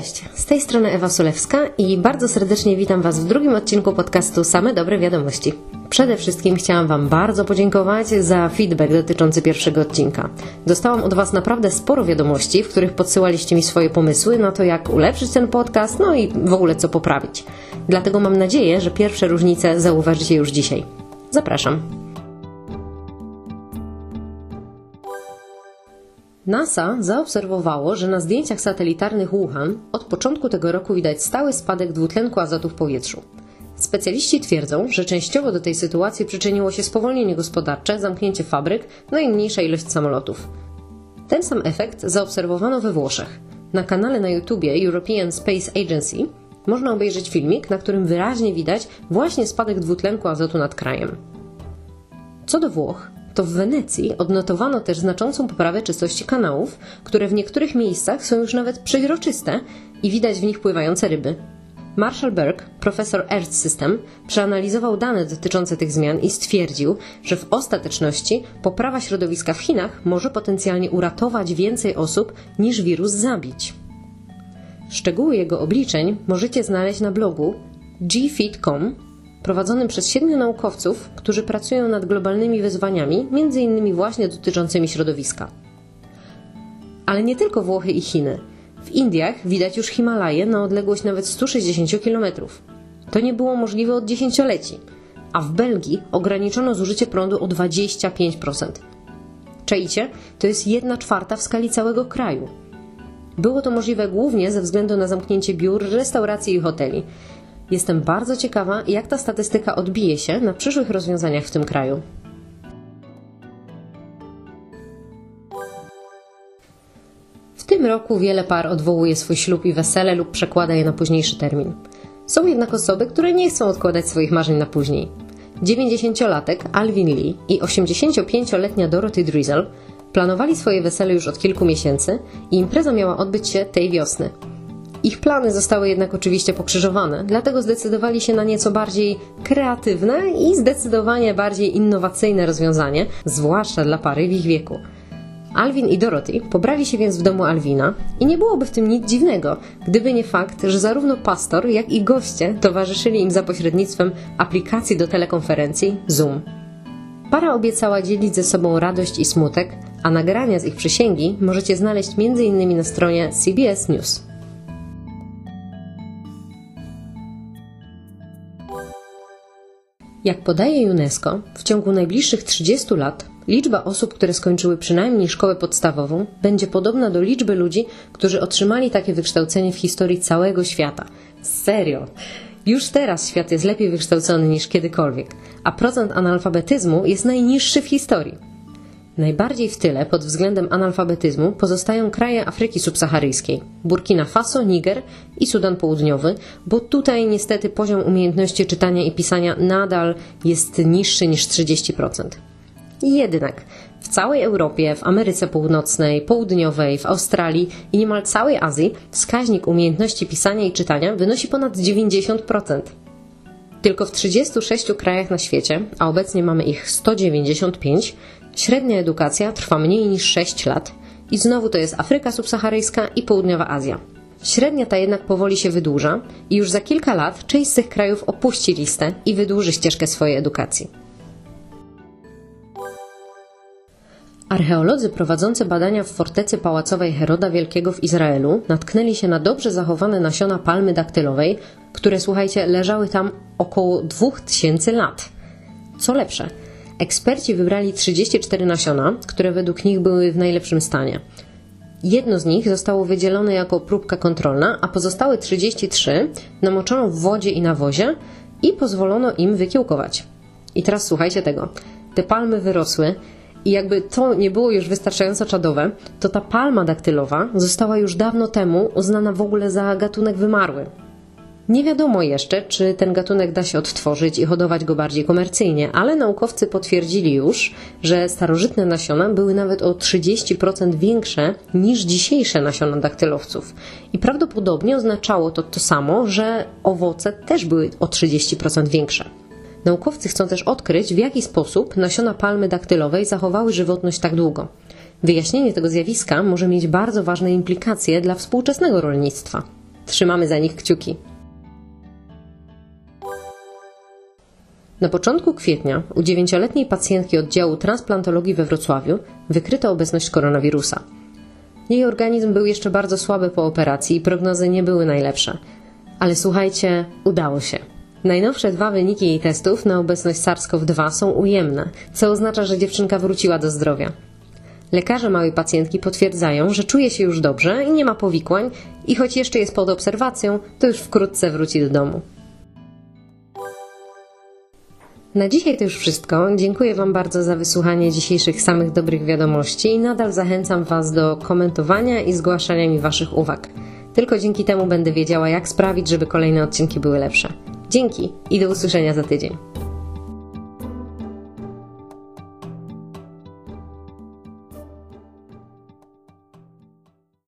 Cześć, z tej strony Ewa Sulewska i bardzo serdecznie witam Was w drugim odcinku podcastu Same Dobre Wiadomości. Przede wszystkim chciałam Wam bardzo podziękować za feedback dotyczący pierwszego odcinka. Dostałam od Was naprawdę sporo wiadomości, w których podsyłaliście mi swoje pomysły na to, jak ulepszyć ten podcast, no i w ogóle co poprawić. Dlatego mam nadzieję, że pierwsze różnice zauważycie już dzisiaj. Zapraszam. NASA zaobserwowało, że na zdjęciach satelitarnych Wuhan od początku tego roku widać stały spadek dwutlenku azotu w powietrzu. Specjaliści twierdzą, że częściowo do tej sytuacji przyczyniło się spowolnienie gospodarcze, zamknięcie fabryk, no i mniejsza ilość samolotów. Ten sam efekt zaobserwowano we Włoszech. Na kanale na YouTubie European Space Agency można obejrzeć filmik, na którym wyraźnie widać właśnie spadek dwutlenku azotu nad krajem. Co do Włoch, to w Wenecji odnotowano też znaczącą poprawę czystości kanałów, które w niektórych miejscach są już nawet przeźroczyste i widać w nich pływające ryby. Marshall Berg, profesor Earth System, przeanalizował dane dotyczące tych zmian i stwierdził, że w ostateczności poprawa środowiska w Chinach może potencjalnie uratować więcej osób niż wirus zabić. Szczegóły jego obliczeń możecie znaleźć na blogu gfit.com prowadzonym przez siedmiu naukowców, którzy pracują nad globalnymi wyzwaniami, innymi właśnie dotyczącymi środowiska. Ale nie tylko Włochy i Chiny. W Indiach widać już Himalaje na odległość nawet 160 km. To nie było możliwe od dziesięcioleci, a w Belgii ograniczono zużycie prądu o 25%. Czajcie, to jest 1 czwarta w skali całego kraju. Było to możliwe głównie ze względu na zamknięcie biur, restauracji i hoteli. Jestem bardzo ciekawa, jak ta statystyka odbije się na przyszłych rozwiązaniach w tym kraju. W tym roku wiele par odwołuje swój ślub i wesele lub przekłada je na późniejszy termin. Są jednak osoby, które nie chcą odkładać swoich marzeń na później. 90-latek Alvin Lee i 85-letnia Dorothy Drizzle planowali swoje wesele już od kilku miesięcy i impreza miała odbyć się tej wiosny. Ich plany zostały jednak oczywiście pokrzyżowane, dlatego zdecydowali się na nieco bardziej kreatywne i zdecydowanie bardziej innowacyjne rozwiązanie, zwłaszcza dla pary w ich wieku. Alvin i Dorothy pobrali się więc w domu Alwina i nie byłoby w tym nic dziwnego, gdyby nie fakt, że zarówno pastor, jak i goście towarzyszyli im za pośrednictwem aplikacji do telekonferencji Zoom. Para obiecała dzielić ze sobą radość i smutek, a nagrania z ich przysięgi możecie znaleźć m.in. na stronie CBS News. Jak podaje UNESCO, w ciągu najbliższych 30 lat liczba osób, które skończyły przynajmniej szkołę podstawową, będzie podobna do liczby ludzi, którzy otrzymali takie wykształcenie w historii całego świata. Serio! Już teraz świat jest lepiej wykształcony niż kiedykolwiek, a procent analfabetyzmu jest najniższy w historii. Najbardziej w tyle pod względem analfabetyzmu pozostają kraje Afryki subsaharyjskiej Burkina Faso, Niger i Sudan Południowy, bo tutaj niestety poziom umiejętności czytania i pisania nadal jest niższy niż 30%. Jednak w całej Europie, w Ameryce Północnej, Południowej, w Australii i niemal całej Azji wskaźnik umiejętności pisania i czytania wynosi ponad 90%. Tylko w 36 krajach na świecie, a obecnie mamy ich 195, Średnia edukacja trwa mniej niż 6 lat i znowu to jest Afryka subsaharyjska i Południowa Azja. Średnia ta jednak powoli się wydłuża i już za kilka lat część z tych krajów opuści listę i wydłuży ścieżkę swojej edukacji. Archeolodzy prowadzący badania w fortecy pałacowej Heroda Wielkiego w Izraelu natknęli się na dobrze zachowane nasiona palmy daktylowej, które, słuchajcie, leżały tam około 2000 lat. Co lepsze, Eksperci wybrali 34 nasiona, które według nich były w najlepszym stanie. Jedno z nich zostało wydzielone jako próbka kontrolna, a pozostałe 33 namoczono w wodzie i nawozie i pozwolono im wykiełkować. I teraz słuchajcie tego. Te palmy wyrosły i jakby to nie było już wystarczająco czadowe, to ta palma daktylowa została już dawno temu uznana w ogóle za gatunek wymarły. Nie wiadomo jeszcze, czy ten gatunek da się odtworzyć i hodować go bardziej komercyjnie, ale naukowcy potwierdzili już, że starożytne nasiona były nawet o 30% większe niż dzisiejsze nasiona daktylowców. I prawdopodobnie oznaczało to to samo, że owoce też były o 30% większe. Naukowcy chcą też odkryć, w jaki sposób nasiona palmy daktylowej zachowały żywotność tak długo. Wyjaśnienie tego zjawiska może mieć bardzo ważne implikacje dla współczesnego rolnictwa. Trzymamy za nich kciuki. Na początku kwietnia u dziewięcioletniej pacjentki oddziału transplantologii we Wrocławiu wykryto obecność koronawirusa. Jej organizm był jeszcze bardzo słaby po operacji i prognozy nie były najlepsze. Ale słuchajcie, udało się. Najnowsze dwa wyniki jej testów na obecność SARS-CoV-2 są ujemne, co oznacza, że dziewczynka wróciła do zdrowia. Lekarze małej pacjentki potwierdzają, że czuje się już dobrze i nie ma powikłań i choć jeszcze jest pod obserwacją, to już wkrótce wróci do domu. Na dzisiaj to już wszystko. Dziękuję Wam bardzo za wysłuchanie dzisiejszych samych dobrych wiadomości i nadal zachęcam Was do komentowania i zgłaszania mi Waszych uwag. Tylko dzięki temu będę wiedziała, jak sprawić, żeby kolejne odcinki były lepsze. Dzięki i do usłyszenia za tydzień.